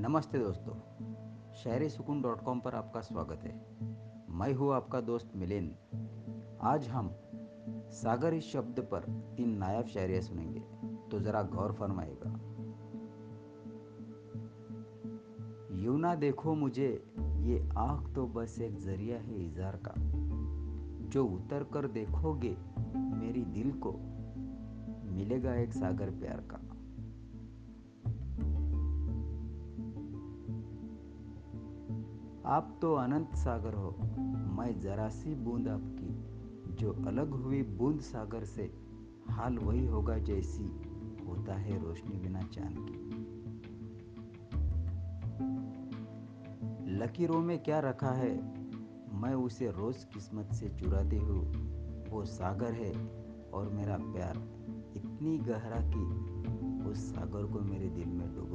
नमस्ते दोस्तों। शायरी सुकून डॉट कॉम पर आपका स्वागत है। मैं हूँ आपका दोस्त मिलिंद। आज हम सागर इस शब्द पर तीन नायाब शायरियाँ सुनेंगे। तो ज़रा गौर फरमाएगा यूँ ना देखो मुझे, ये आँख तो बस एक ज़रिया है इजार का। जो उतर कर देखोगे मेरी दिल को, मिलेगा एक सागर प्यार का। आप तो अनंत सागर हो। मैं जरा सी बूंद आपकी। जो अलग हुई बूंद सागर से, हाल वही होगा जैसी। होता है रोशनी बिना चाँद की। लकीरों में क्या रखा है? मैं उसे रोज किस्मत से चुराती हूँ। वो सागर है और मेरा प्यार इतनी गहरा कि उस सागर को मेरे दिल में डूब